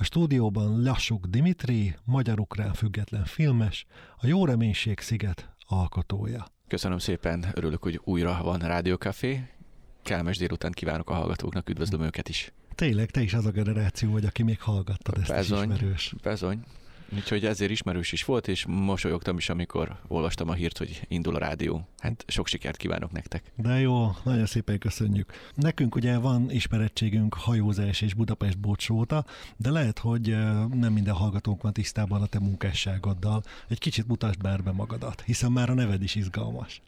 A stúdióban Lassuk Dimitri, magyar-ukrán független filmes, a Jó Reménység sziget alkotója. Köszönöm szépen, örülök, hogy újra van Rádiókafé. Kellemes délután kívánok a hallgatóknak, üdvözlöm őket is. Tényleg, te is az a generáció vagy, aki még hallgattad ezt Bezony, is ismerős. Bezony. Úgyhogy ezért ismerős is volt, és mosolyogtam is, amikor olvastam a hírt, hogy indul a rádió. Hát sok sikert kívánok nektek. De jó, nagyon szépen köszönjük. Nekünk ugye van ismerettségünk hajózás és Budapest bocsóta, de lehet, hogy nem minden hallgatónk van tisztában a te munkásságoddal. Egy kicsit mutasd már be magadat, hiszen már a neved is izgalmas.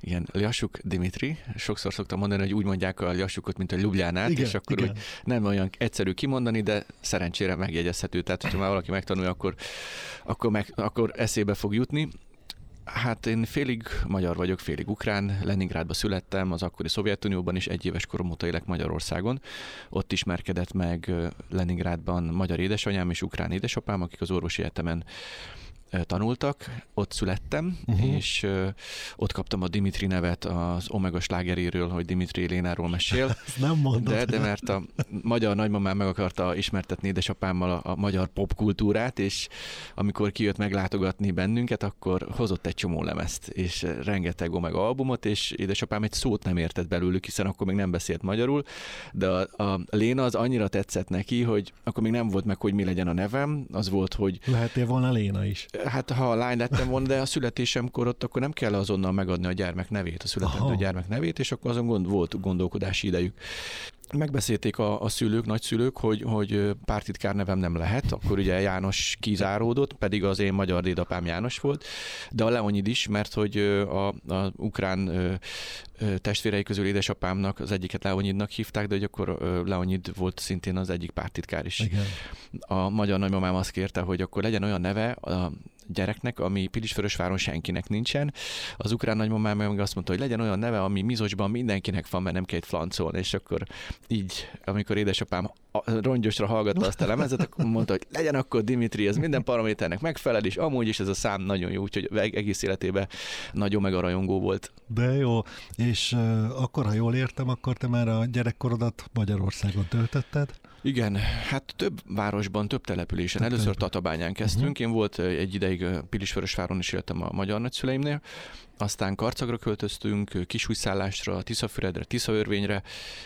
Igen, Ljassuk Dimitri. Sokszor szoktam mondani, hogy úgy mondják a Ljassukot, mint a Ljubljánát, igen, és akkor igen. Úgy nem olyan egyszerű kimondani, de szerencsére megjegyezhető. Tehát, hogyha már valaki megtanulja, akkor, akkor, meg, akkor eszébe fog jutni. Hát én félig magyar vagyok, félig ukrán. Leningrádba születtem, az akkori Szovjetunióban is egy éves korom óta élek Magyarországon. Ott ismerkedett meg Leningrádban magyar édesanyám és ukrán édesapám, akik az orvosi egyetemen tanultak, ott születtem, uh-huh. és ott kaptam a Dimitri nevet az Omega slágeréről, hogy Dimitri Lénáról mesél. Ezt nem mondod. De, de mert a magyar nagymamám meg akarta ismertetni édesapámmal a, a magyar popkultúrát, és amikor kijött meglátogatni bennünket, akkor hozott egy csomó lemezt, és rengeteg Omega albumot, és édesapám egy szót nem értett belőlük, hiszen akkor még nem beszélt magyarul, de a, a Léna az annyira tetszett neki, hogy akkor még nem volt meg, hogy mi legyen a nevem, az volt, hogy... Lehetél volna Léna is. Hát ha lány lettem volna, de a születésemkor ott akkor nem kell azonnal megadni a gyermek nevét, a születendő Aha. gyermek nevét, és akkor azon gond, volt gondolkodási idejük. Megbeszélték a, a szülők, nagyszülők, hogy, hogy pártitkár nevem nem lehet, akkor ugye János kizáródott, pedig az én magyar dédapám János volt, de a Leonid is, mert hogy a, a ukrán testvérei közül édesapámnak az egyiket Leonidnak hívták, de hogy akkor Leonid volt szintén az egyik pártitkár is. Igen. A magyar nagymamám azt kérte, hogy akkor legyen olyan neve a gyereknek, ami Pilisvörösváron senkinek nincsen. Az ukrán nagymamám meg azt mondta, hogy legyen olyan neve, ami Mizosban mindenkinek van, mert nem kell egy flancolni, és akkor így, amikor édesapám rongyosra hallgatta azt a lemezet, akkor mondta, hogy legyen akkor Dimitri, ez minden paraméternek megfelel, és amúgy is ez a szám nagyon jó, úgyhogy egész életében nagyon meg a rajongó volt. De jó, és uh, akkor, ha jól értem, akkor te már a gyerekkorodat Magyarországon töltötted? Igen, hát több városban, több településen. Több Először Tatabányán kezdtünk, uh-huh. én volt egy ideig Pilisvörösváron is éltem a magyar nagyszüleimnél, aztán Karcagra költöztünk, Kisújszállásra, Tiszafüredre, Tiszaörvényre,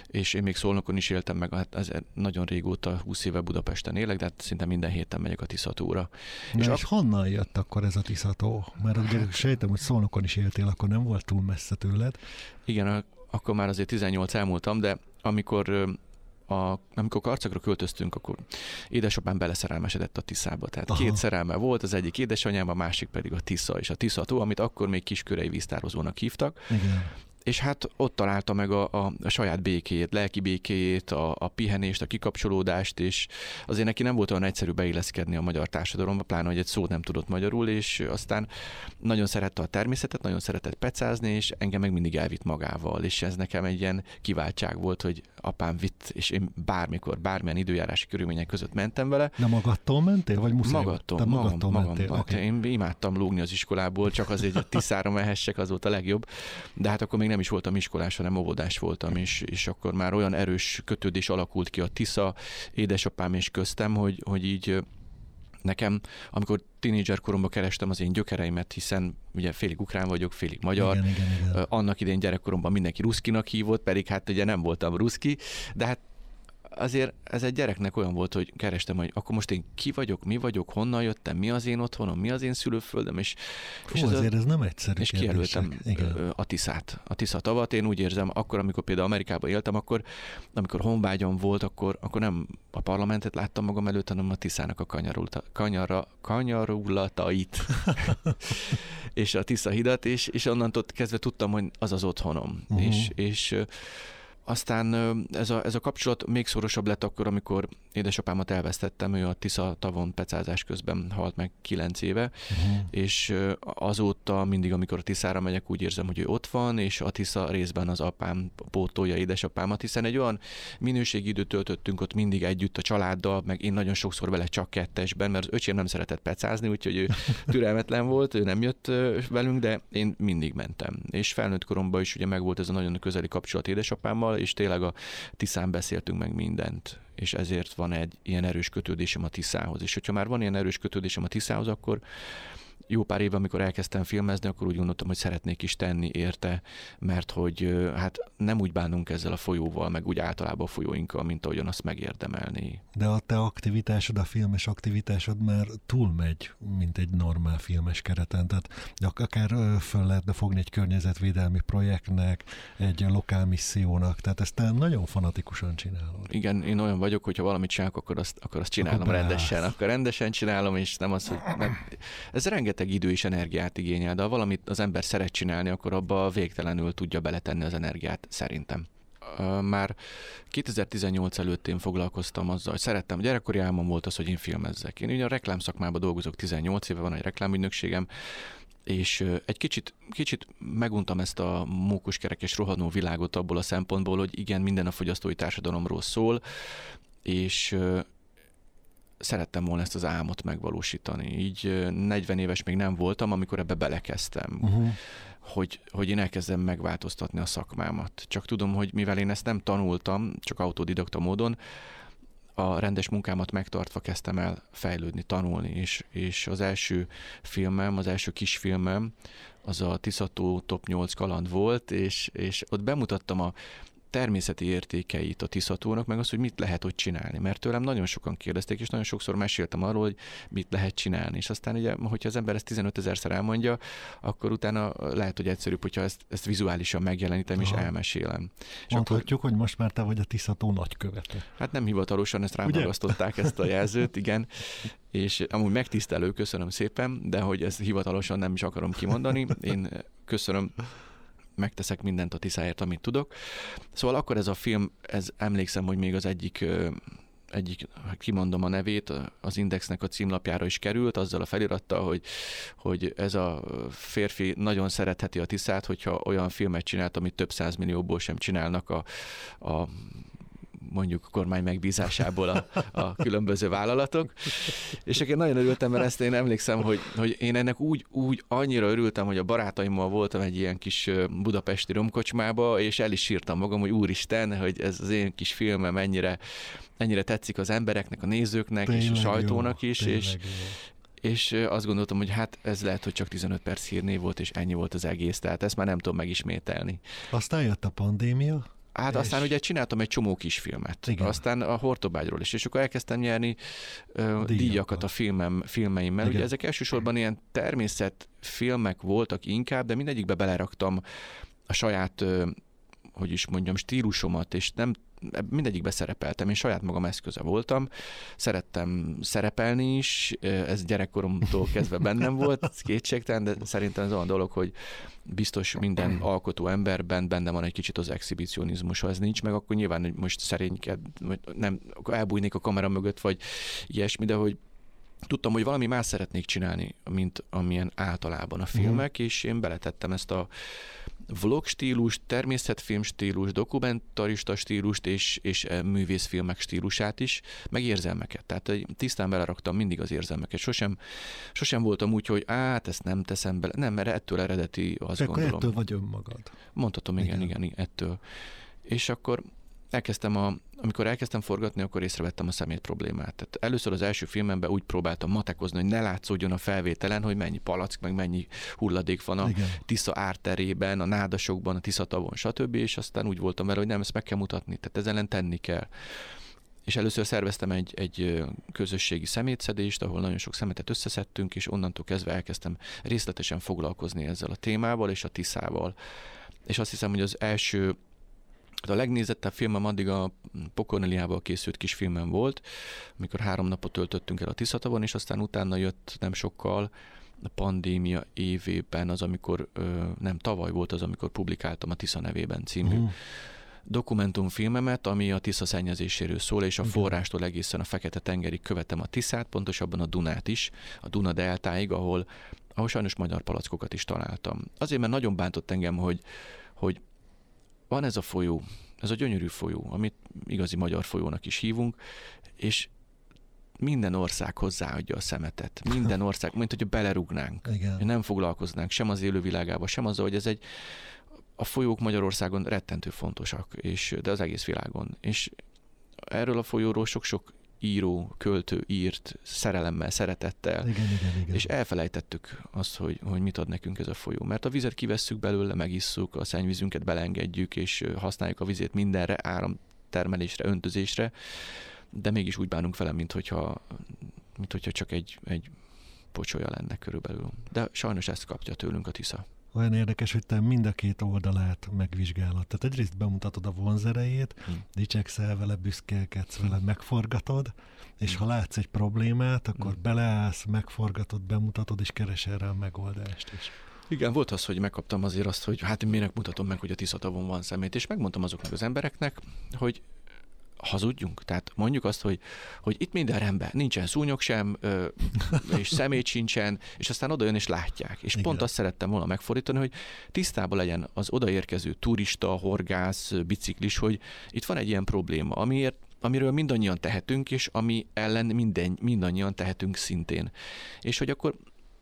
és én még Szolnokon is éltem meg, hát ez nagyon régóta, 20 éve Budapesten élek, de hát szinte minden héten megyek a Tiszatúra. és, és honnan jött akkor ez a Tiszató? Mert ugye hát, sejtem, hogy Szolnokon is éltél, akkor nem volt túl messze tőled. Igen, akkor már azért 18 elmúltam, de amikor a, amikor karcakra költöztünk, akkor édesapám beleszerelmesedett a Tiszába. Tehát Aha. két szerelme volt, az egyik édesanyám, a másik pedig a Tisza, és a Tiszató, amit akkor még kiskörei víztározónak hívtak. Igen és hát ott találta meg a, a, a saját békéjét, lelki békéjét, a, a pihenést, a kikapcsolódást, és azért neki nem volt olyan egyszerű beilleszkedni a magyar társadalomba, pláne, hogy egy szót nem tudott magyarul, és aztán nagyon szerette a természetet, nagyon szeretett pecázni, és engem meg mindig elvitt magával, és ez nekem egy ilyen kiváltság volt, hogy apám vitt, és én bármikor, bármilyen időjárási körülmények között mentem vele. De magadtól mentél, vagy muszáj? Magadtól, magam, magadtól magam, mentél. Okay. Én imádtam lógni az iskolából, csak azért, hogy a tiszára mehessek, az volt a legjobb. De hát akkor még nem is voltam iskolás, hanem óvodás voltam, és, és akkor már olyan erős kötődés alakult ki a Tisza, édesapám és köztem, hogy, hogy így nekem, amikor tínédzser koromban kerestem az én gyökereimet, hiszen ugye félig ukrán vagyok, félig magyar. Igen, igen, igen. Annak idén gyerekkoromban mindenki ruszkinak hívott, pedig hát ugye nem voltam ruszki, de hát azért ez egy gyereknek olyan volt, hogy kerestem, hogy akkor most én ki vagyok, mi vagyok, honnan jöttem, mi az én otthonom, mi az én szülőföldem, és, Fú, és ez azért a, ez nem egyszerű És kijelöltem a Tiszát, a Tisza tavat. Én úgy érzem, akkor, amikor például Amerikában éltem, akkor, amikor honvágyam volt, akkor, akkor nem a parlamentet láttam magam előtt, hanem a Tiszának a kanyarulta, kanyara, kanyarulatait. és a Tisza hidat, és, és onnantól kezdve tudtam, hogy az az otthonom. Uh-huh. És, és aztán ez a, ez a kapcsolat még szorosabb lett akkor, amikor édesapámat elvesztettem, ő a Tisza tavon pecázás közben halt meg kilenc éve, uh-huh. és azóta mindig, amikor a Tiszára megyek, úgy érzem, hogy ő ott van, és a Tisza részben az apám pótolja édesapámat, hiszen egy olyan minőségi időt töltöttünk ott mindig együtt a családdal, meg én nagyon sokszor vele csak kettesben, mert az öcsém nem szeretett pecázni, úgyhogy ő türelmetlen volt, ő nem jött velünk, de én mindig mentem. És felnőtt koromban is ugye megvolt ez a nagyon közeli kapcsolat édesapámmal, és tényleg a Tiszán beszéltünk meg mindent és ezért van egy ilyen erős kötődésem a Tiszához. És hogyha már van ilyen erős kötődésem a Tiszához, akkor jó pár év, amikor elkezdtem filmezni, akkor úgy gondoltam, hogy szeretnék is tenni érte, mert hogy hát nem úgy bánunk ezzel a folyóval, meg úgy általában a folyóinkkal, mint ahogyan azt megérdemelni. De a te aktivitásod, a filmes aktivitásod már túlmegy, mint egy normál filmes kereten. Tehát akár föl lehetne fogni egy környezetvédelmi projektnek, egy lokál missziónak, tehát ezt te nagyon fanatikusan csinálod. Igen, én olyan vagyok, hogyha valamit csinálok, akkor azt, akkor azt csinálom akkor rendesen. Akkor rendesen csinálom, és nem az, hogy nem. Ez rengeteg rengeteg idő és energiát igényel, de ha valamit az ember szeret csinálni, akkor abba végtelenül tudja beletenni az energiát, szerintem. Már 2018 előtt én foglalkoztam azzal, hogy szerettem, gyerekkori álmom volt az, hogy én filmezzek. Én ugye a reklámszakmában dolgozok 18 éve, van egy reklámügynökségem, és egy kicsit, kicsit meguntam ezt a mókuskerekes rohanó világot abból a szempontból, hogy igen, minden a fogyasztói társadalomról szól, és szerettem volna ezt az álmot megvalósítani. Így 40 éves még nem voltam, amikor ebbe belekezdtem. Uh-huh hogy, hogy én elkezdem megváltoztatni a szakmámat. Csak tudom, hogy mivel én ezt nem tanultam, csak autodidakta módon, a rendes munkámat megtartva kezdtem el fejlődni, tanulni, és, és az első filmem, az első kisfilmem, az a Tiszató Top 8 kaland volt, és, és ott bemutattam a természeti értékeit a Tiszatónak, meg az, hogy mit lehet ott csinálni. Mert tőlem nagyon sokan kérdezték, és nagyon sokszor meséltem arról, hogy mit lehet csinálni. És aztán ugye, hogyha az ember ezt 15 ezerszer elmondja, akkor utána lehet, hogy egyszerűbb, hogyha ezt, ezt vizuálisan megjelenítem Aha. és elmesélem. És Mondhatjuk, akkor, hogy most már te vagy a Tiszató nagykövete. Hát nem hivatalosan ezt rám ezt a jelzőt, igen és amúgy megtisztelő, köszönöm szépen, de hogy ezt hivatalosan nem is akarom kimondani. Én köszönöm megteszek mindent a Tiszáért, amit tudok. Szóval akkor ez a film, ez emlékszem, hogy még az egyik egyik, kimondom a nevét, az Indexnek a címlapjára is került, azzal a felirattal, hogy, hogy ez a férfi nagyon szeretheti a Tiszát, hogyha olyan filmet csinált, amit több százmillióból sem csinálnak a, a mondjuk kormány megbízásából a, a különböző vállalatok. És én nagyon örültem, mert ezt én emlékszem, hogy, hogy én ennek úgy, úgy annyira örültem, hogy a barátaimmal voltam egy ilyen kis budapesti romkocsmába, és el is sírtam magam, hogy úristen, hogy ez az én kis filmem ennyire, ennyire tetszik az embereknek, a nézőknek, tényleg és a sajtónak jó, is, és, jó és azt gondoltam, hogy hát ez lehet, hogy csak 15 perc hírnév volt, és ennyi volt az egész, tehát ezt már nem tudom megismételni. Aztán jött a pandémia, Hát és... aztán ugye csináltam egy csomó kisfilmet. Igen. Aztán a Hortobágyról is, és akkor elkezdtem nyerni uh, díjakat a filmem, filmeimmel. Igen. Ugye ezek elsősorban ilyen természetfilmek voltak inkább, de mindegyikbe beleraktam a saját, hogy is mondjam, stílusomat, és nem mindegyikbe szerepeltem, én saját magam eszköze voltam, szerettem szerepelni is, ez gyerekkoromtól kezdve bennem volt, kétségtelen, de szerintem ez olyan dolog, hogy biztos minden alkotó emberben benne van egy kicsit az exhibicionizmus, ha ez nincs meg, akkor nyilván hogy most szerényked, nem, akkor elbújnék a kamera mögött, vagy ilyesmi, de hogy tudtam, hogy valami más szeretnék csinálni, mint amilyen általában a filmek, mm. és én beletettem ezt a vlog stílus, természetfilm stílus, dokumentarista stílust és, és eh, művészfilmek stílusát is, meg érzelmeket. Tehát tisztán beleraktam mindig az érzelmeket. Sosem, sosem voltam úgy, hogy át, ezt nem teszem bele. Nem, mert ettől eredeti, azt Te gondolom. ettől vagy önmagad. Mondhatom, igen, igen, igen, ettől. És akkor elkezdtem a, amikor elkezdtem forgatni, akkor észrevettem a szemét problémát. Tehát először az első filmemben úgy próbáltam matekozni, hogy ne látszódjon a felvételen, hogy mennyi palack, meg mennyi hulladék van a Igen. Tisza árterében, a nádasokban, a Tiszatavon, stb. És aztán úgy voltam vele, hogy nem, ezt meg kell mutatni, tehát ezzel ellen tenni kell. És először szerveztem egy, egy közösségi szemétszedést, ahol nagyon sok szemetet összeszedtünk, és onnantól kezdve elkezdtem részletesen foglalkozni ezzel a témával és a Tiszával. És azt hiszem, hogy az első a legnézettebb filmem addig a Pokorneliával készült kis filmem volt, amikor három napot töltöttünk el a Tiszatavon, és aztán utána jött nem sokkal a pandémia évében az, amikor, nem tavaly volt az, amikor publikáltam a Tisza nevében című uh-huh. dokumentumfilmemet, ami a Tisza szennyezéséről szól, és a uh-huh. forrástól egészen a Fekete-tengerig követem a Tiszát, pontosabban a Dunát is, a Duna deltáig, ahol, ahol sajnos magyar palackokat is találtam. Azért, mert nagyon bántott engem, hogy, hogy van ez a folyó, ez a gyönyörű folyó, amit igazi magyar folyónak is hívunk, és minden ország hozzáadja a szemetet. Minden ország, mint hogyha belerúgnánk. Igen. Nem foglalkoznánk sem az élővilágába, sem azzal, hogy ez egy a folyók Magyarországon rettentő fontosak, és, de az egész világon. És erről a folyóról sok-sok író, költő írt szerelemmel, szeretettel, igen, igen, igen. és elfelejtettük azt, hogy, hogy mit ad nekünk ez a folyó. Mert a vizet kivesszük belőle, megisszuk, a szennyvízünket belengedjük, és használjuk a vizét mindenre, áramtermelésre, öntözésre, de mégis úgy bánunk vele, mint hogyha, mint hogyha csak egy, egy pocsolya lenne körülbelül. De sajnos ezt kapja tőlünk a Tisza. Olyan érdekes, hogy te mind a két oldalát megvizsgálod. Tehát egyrészt bemutatod a vonzerejét, hmm. dicsekszel vele, büszkélkedsz vele, hmm. megforgatod, és hmm. ha látsz egy problémát, akkor hmm. beleállsz, megforgatod, bemutatod, és keresel rá a megoldást is. Igen, volt az, hogy megkaptam azért azt, hogy hát minek mutatom meg, hogy a Tiszatavon van szemét, és megmondtam azoknak az embereknek, hogy hazudjunk? Tehát mondjuk azt, hogy, hogy itt minden rendben, nincsen szúnyog sem, ö, és szemét sincsen, és aztán oda jön és látják. És Igen. pont azt szerettem volna megfordítani, hogy tisztában legyen az odaérkező turista, horgász, biciklis, hogy itt van egy ilyen probléma, amiért amiről mindannyian tehetünk, és ami ellen minden, mindannyian tehetünk szintén. És hogy akkor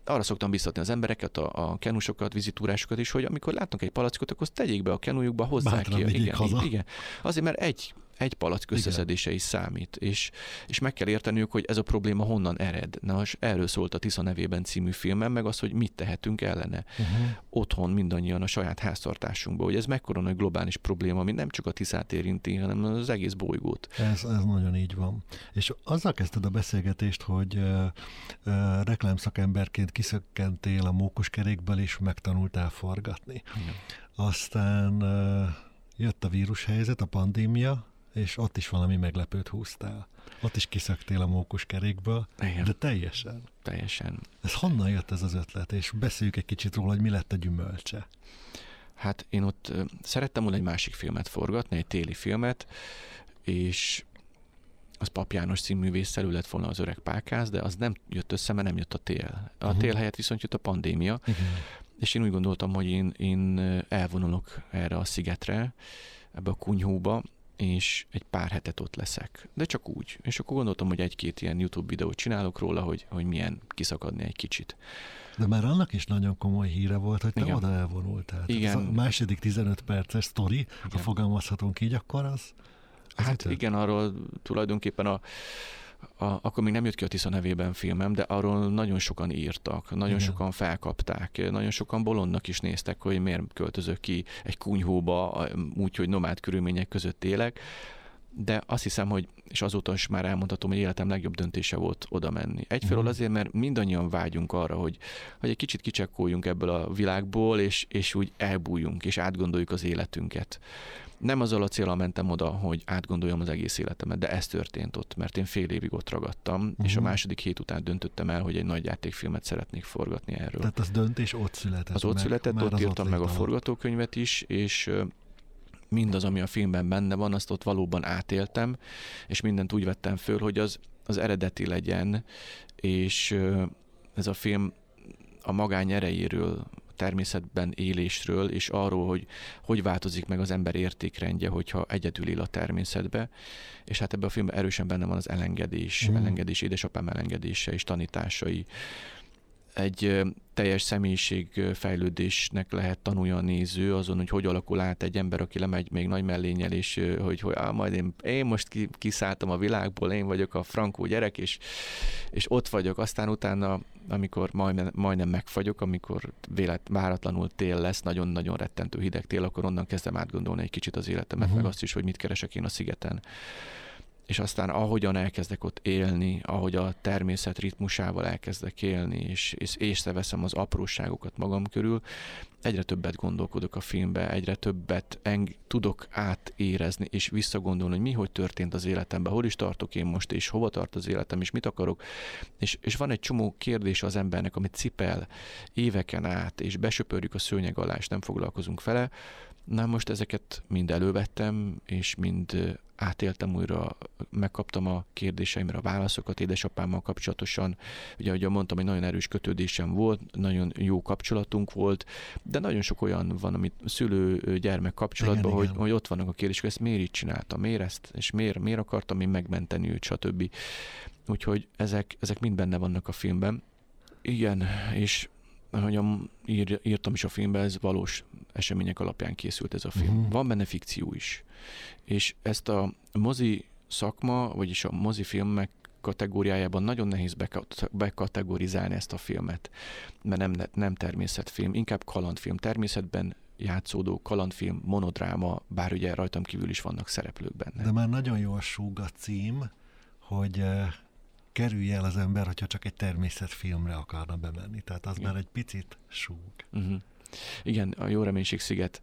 arra szoktam biztatni az embereket, a, a kenusokat, vizitúrásokat is, hogy amikor látnak egy palackot, akkor azt tegyék be a kenujukba, hozzák Bátran ki. Igen, haza. igen. Azért, mert egy egy palack összeszedése is számít, és, és meg kell érteniük, hogy ez a probléma honnan ered. Na, és erről szólt a Tisza nevében című filmem, meg az, hogy mit tehetünk ellene. Uh-huh. Otthon mindannyian a saját háztartásunkban, hogy ez mekkora nagy globális probléma, ami nem csak a Tiszát érinti, hanem az egész bolygót. Ez, ez nagyon így van. És azzal kezdted a beszélgetést, hogy uh, uh, reklámszakemberként kiszökkentél a mókuskerékből, és megtanultál forgatni. Igen. Aztán uh, jött a vírushelyzet, a pandémia, és ott is valami meglepőt húztál. Ott is kiszöktél a mókuskerékből, Igen. de teljesen. Teljesen. Ez honnan jött ez az ötlet, és beszéljük egy kicsit róla, hogy mi lett a gyümölcse. Hát én ott szerettem volna egy másik filmet forgatni, egy téli filmet, és az Pap János címművésszel lett volna az öreg pákáz, de az nem jött össze, mert nem jött a tél. A uh-huh. tél helyett viszont jött a pandémia, uh-huh. és én úgy gondoltam, hogy én, én elvonulok erre a szigetre, ebbe a kunyhóba, és egy pár hetet ott leszek. De csak úgy. És akkor gondoltam, hogy egy-két ilyen YouTube videót csinálok róla, hogy, hogy milyen kiszakadni egy kicsit. De már annak is nagyon komoly híre volt, hogy te Igen. oda elvonultál. Igen. Ez a második 15 perces sztori, Igen. ha fogalmazhatunk így, akkor az... az hát ütött? igen, arról tulajdonképpen a a, akkor még nem jött ki a Tisza nevében filmem, de arról nagyon sokan írtak, nagyon Igen. sokan felkapták, nagyon sokan bolondnak is néztek, hogy miért költözök ki egy kunyhóba, úgy, hogy nomád körülmények között élek, de azt hiszem, hogy, és azóta is már elmondhatom, hogy életem legjobb döntése volt oda menni. Egyfelől mhm. azért, mert mindannyian vágyunk arra, hogy, hogy egy kicsit kicsekkoljunk ebből a világból, és, és úgy elbújjunk, és átgondoljuk az életünket nem azzal a célral mentem oda, hogy átgondoljam az egész életemet, de ez történt ott, mert én fél évig ott ragadtam, uh-huh. és a mhm. második hét után döntöttem el, hogy egy nagy játékfilmet szeretnék forgatni erről. Tehát az döntés ott született Az ott meg, született, ott írtam ott meg a forgatókönyvet is, és mindaz, ami a filmben benne van, azt ott valóban átéltem, és mindent úgy vettem föl, hogy az, az eredeti legyen, és ez a film a magány erejéről természetben élésről, és arról, hogy hogy változik meg az ember értékrendje, hogyha egyedül él a természetbe. És hát ebben a filmben erősen benne van az elengedés, mm. elengedés, édesapám elengedése és tanításai egy teljes személyiségfejlődésnek lehet tanulja a néző azon, hogy hogy alakul át egy ember, aki lemegy még nagy mellényel, és hogy, hogy á, majd én, én most ki, kiszálltam a világból, én vagyok a frankó gyerek, és, és ott vagyok. Aztán utána, amikor majdnem, majdnem megfagyok, amikor vélet, váratlanul tél lesz, nagyon-nagyon rettentő hideg tél, akkor onnan kezdem átgondolni egy kicsit az életemet, uh-huh. meg azt is, hogy mit keresek én a szigeten és aztán ahogyan elkezdek ott élni, ahogy a természet ritmusával elkezdek élni, és, és észreveszem az apróságokat magam körül, egyre többet gondolkodok a filmbe, egyre többet eng- tudok átérezni, és visszagondolni, hogy mi hogy történt az életemben, hol is tartok én most, és hova tart az életem, és mit akarok. És, és van egy csomó kérdés az embernek, amit cipel éveken át, és besöpörjük a szőnyeg alá, és nem foglalkozunk vele. Na most ezeket mind elővettem, és mind átéltem újra, megkaptam a kérdéseimre a válaszokat édesapámmal kapcsolatosan. Ugye, ahogy mondtam, hogy nagyon erős kötődésem volt, nagyon jó kapcsolatunk volt, de nagyon sok olyan van, amit szülő-gyermek kapcsolatban, igen, hogy, igen. hogy ott vannak a kérdések, ezt miért így csináltam, miért ezt, és miért, miért akartam én megmenteni őt, stb. Úgyhogy ezek, ezek mind benne vannak a filmben. Igen, és ahogyan ír, írtam is a filmben, ez valós események alapján készült ez a film. Uh-huh. Van benne fikció is. És ezt a mozi szakma, vagyis a mozifilmek kategóriájában nagyon nehéz bekategorizálni ezt a filmet, mert nem, nem természetfilm, inkább kalandfilm. Természetben játszódó kalandfilm, monodráma, bár ugye rajtam kívül is vannak szereplők benne. De már nagyon jó a súg a cím, hogy uh, kerülj el az ember, hogyha csak egy természetfilmre akarna bemenni. Tehát az Igen. már egy picit súg. Uh-huh. Igen, a Jó Reménység sziget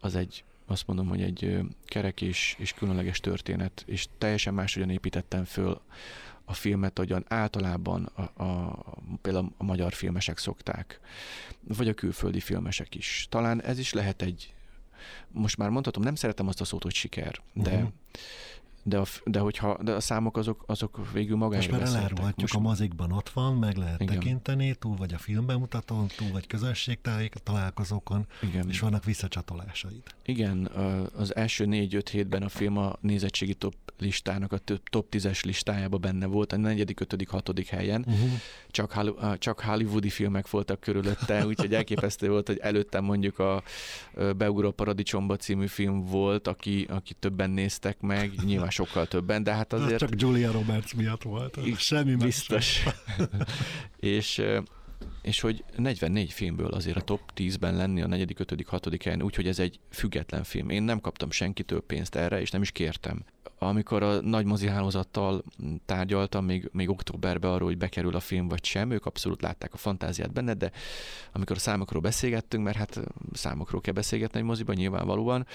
az egy azt mondom, hogy egy kerek és, és különleges történet, és teljesen máshogyan építettem föl a filmet, ahogyan általában a, a, például a magyar filmesek szokták, vagy a külföldi filmesek is. Talán ez is lehet egy, most már mondhatom, nem szeretem azt a szót, hogy siker, de uh-huh de a, de hogyha de a számok azok, azok végül magára Most már elárulhatjuk, Most... a mazikban ott van, meg lehet Igen. tekinteni, túl vagy a filmbemutatón, túl vagy közönségtájék találkozókon, Igen. és vannak visszacsatolásaid. Igen, az első négy-öt hétben a film a nézettségi top listának a top 10-es listájában benne volt, a negyedik, ötödik, hatodik helyen. Uh-huh. Csak, csak hollywoodi filmek voltak körülötte, úgyhogy elképesztő volt, hogy előttem mondjuk a Beugró Paradicsomba című film volt, aki, aki többen néztek meg, nyilván sokkal többen, de hát azért... csak Julia Roberts miatt volt, semmi Biztos. és és hogy 44 filmből azért a top 10-ben lenni a negyedik, ötödik, hatodik helyen, úgyhogy ez egy független film. Én nem kaptam senkitől pénzt erre, és nem is kértem. Amikor a nagy mozihálózattal tárgyaltam, még, még októberben arról, hogy bekerül a film vagy sem, ők abszolút látták a fantáziát benne, de amikor a számokról beszélgettünk, mert hát számokról kell beszélgetni egy moziban nyilvánvalóan,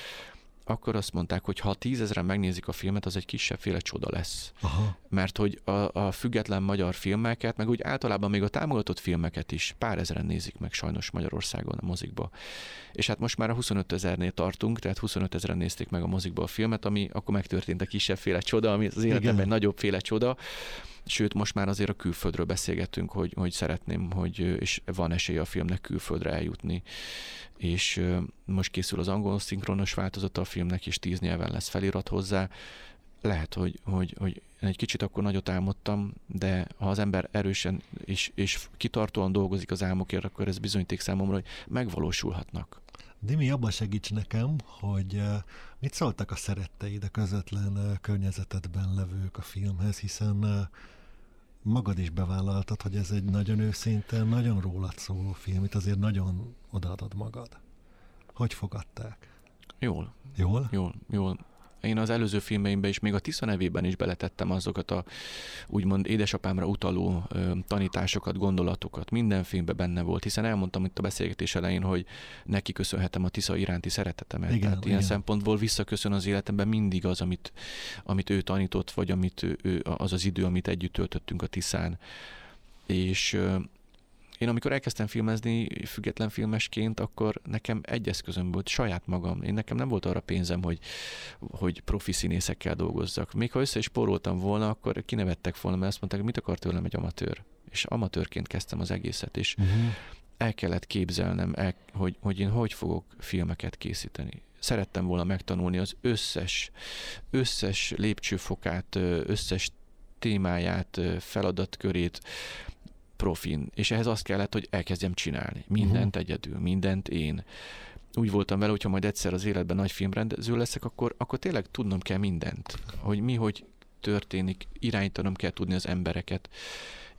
akkor azt mondták, hogy ha tízezren megnézik a filmet, az egy kisebbféle csoda lesz. Aha. Mert hogy a, a független magyar filmeket, meg úgy általában még a támogatott filmeket is pár ezeren nézik meg sajnos Magyarországon a mozikba. És hát most már a 25 ezernél tartunk, tehát 25 ezeren nézték meg a mozikba a filmet, ami akkor megtörtént a kisebbféle csoda, ami az életemben nagyobb féle csoda. Sőt, most már azért a külföldről beszélgetünk, hogy, hogy szeretném, hogy és van esély a filmnek külföldre eljutni. És most készül az angol szinkronos változata a filmnek, és tíz nyelven lesz felirat hozzá. Lehet, hogy, hogy, hogy egy kicsit akkor nagyot álmodtam, de ha az ember erősen és, és kitartóan dolgozik az álmokért, akkor ez bizonyíték számomra, hogy megvalósulhatnak. Dimi, abban segíts nekem, hogy mit szóltak a szeretteid, a közvetlen környezetedben levők a filmhez, hiszen magad is bevállaltad, hogy ez egy nagyon őszinte, nagyon rólad szóló film, itt azért nagyon odaadod magad. Hogy fogadták? Jól. Jól? Jól, jól. Én az előző filmeimben is, még a Tisza nevében is beletettem azokat a úgymond édesapámra utaló ö, tanításokat, gondolatokat. Minden filmben benne volt, hiszen elmondtam itt a beszélgetés elején, hogy neki köszönhetem a Tisza iránti szeretetemet. Igen, Tehát ilyen igen. szempontból visszaköszön az életemben mindig az, amit, amit ő tanított, vagy amit ő, az az idő, amit együtt töltöttünk a Tiszán. És én amikor elkezdtem filmezni független filmesként, akkor nekem egy eszközöm volt, saját magam. Én nekem nem volt arra pénzem, hogy, hogy profi színészekkel dolgozzak. Még ha össze is poroltam volna, akkor kinevettek volna, mert azt mondták, mit akar tőlem egy amatőr. És amatőrként kezdtem az egészet, és uh-huh. el kellett képzelnem, el, hogy, hogy én hogy fogok filmeket készíteni szerettem volna megtanulni az összes, összes lépcsőfokát, összes témáját, feladatkörét, profin, és ehhez azt kellett, hogy elkezdjem csinálni. Mindent uh-huh. egyedül, mindent én. Úgy voltam vele, hogyha majd egyszer az életben nagy filmrendező leszek, akkor, akkor tényleg tudnom kell mindent, hogy mi, hogy történik, irányítanom kell tudni az embereket,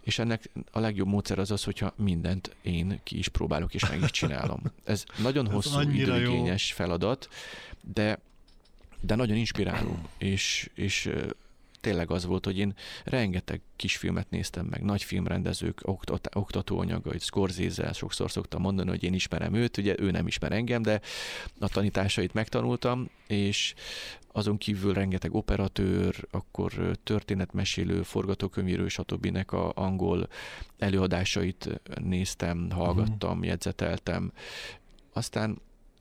és ennek a legjobb módszer az az, hogyha mindent én ki is próbálok, és meg is csinálom. Ez nagyon Ez hosszú, időigényes feladat, de de nagyon inspiráló, és, és tényleg az volt, hogy én rengeteg kisfilmet néztem meg, nagy filmrendezők, oktat, oktatóanyaga, hogy Scorsese, sokszor szoktam mondani, hogy én ismerem őt, ugye ő nem ismer engem, de a tanításait megtanultam, és azon kívül rengeteg operatőr, akkor történetmesélő, forgatókönyvírő, stb. a angol előadásait néztem, hallgattam, uh-huh. jegyzeteltem. Aztán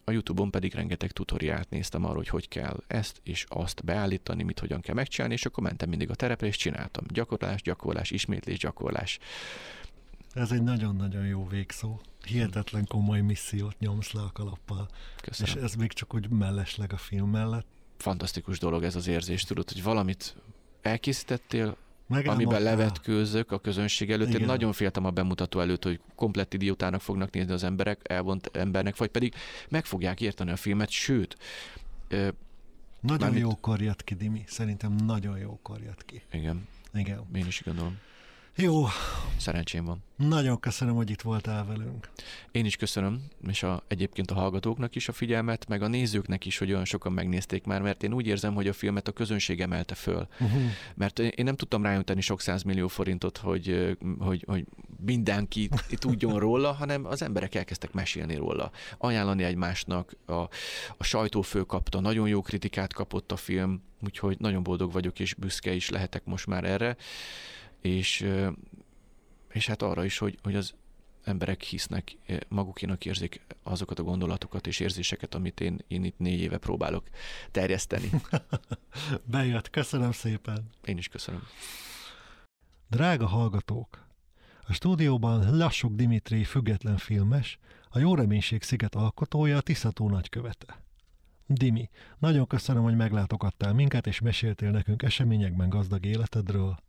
a Youtube-on pedig rengeteg tutoriált néztem arról, hogy hogy kell ezt és azt beállítani, mit hogyan kell megcsinálni, és akkor mentem mindig a terepre, és csináltam. Gyakorlás, gyakorlás, ismétlés, gyakorlás. Ez egy nagyon-nagyon jó végszó. Hihetetlen komoly missziót nyomsz le a kalappal. Köszönöm. És ez még csak úgy mellesleg a film mellett. Fantasztikus dolog ez az érzés, tudod, hogy valamit elkészítettél, amiben levetkőzök a közönség előtt. Igen. Én nagyon féltem a bemutató előtt, hogy komplett idiótának fognak nézni az emberek, elvont embernek, vagy pedig meg fogják érteni a filmet, sőt, Nagyon Mármint- jókor jött ki, Dimi. Szerintem nagyon jókor jött ki. Igen, Igen. én is gondolom. Jó, Szerencsém van. nagyon köszönöm, hogy itt voltál velünk. Én is köszönöm, és a, egyébként a hallgatóknak is a figyelmet, meg a nézőknek is, hogy olyan sokan megnézték már, mert én úgy érzem, hogy a filmet a közönség emelte föl. Uh-huh. Mert én nem tudtam rájönteni sok millió forintot, hogy, hogy, hogy mindenki tudjon róla, hanem az emberek elkezdtek mesélni róla, ajánlani egymásnak, a, a sajtó fölkapta, nagyon jó kritikát kapott a film, úgyhogy nagyon boldog vagyok, és büszke is lehetek most már erre, és, és hát arra is, hogy, hogy az emberek hisznek, magukénak érzik azokat a gondolatokat és érzéseket, amit én, én itt négy éve próbálok terjeszteni. Bejött, köszönöm szépen. Én is köszönöm. Drága hallgatók! A stúdióban Lassuk Dimitri független filmes, a Jó Reménység sziget alkotója, a Tiszató nagykövete. Dimi, nagyon köszönöm, hogy meglátogattál minket, és meséltél nekünk eseményekben gazdag életedről.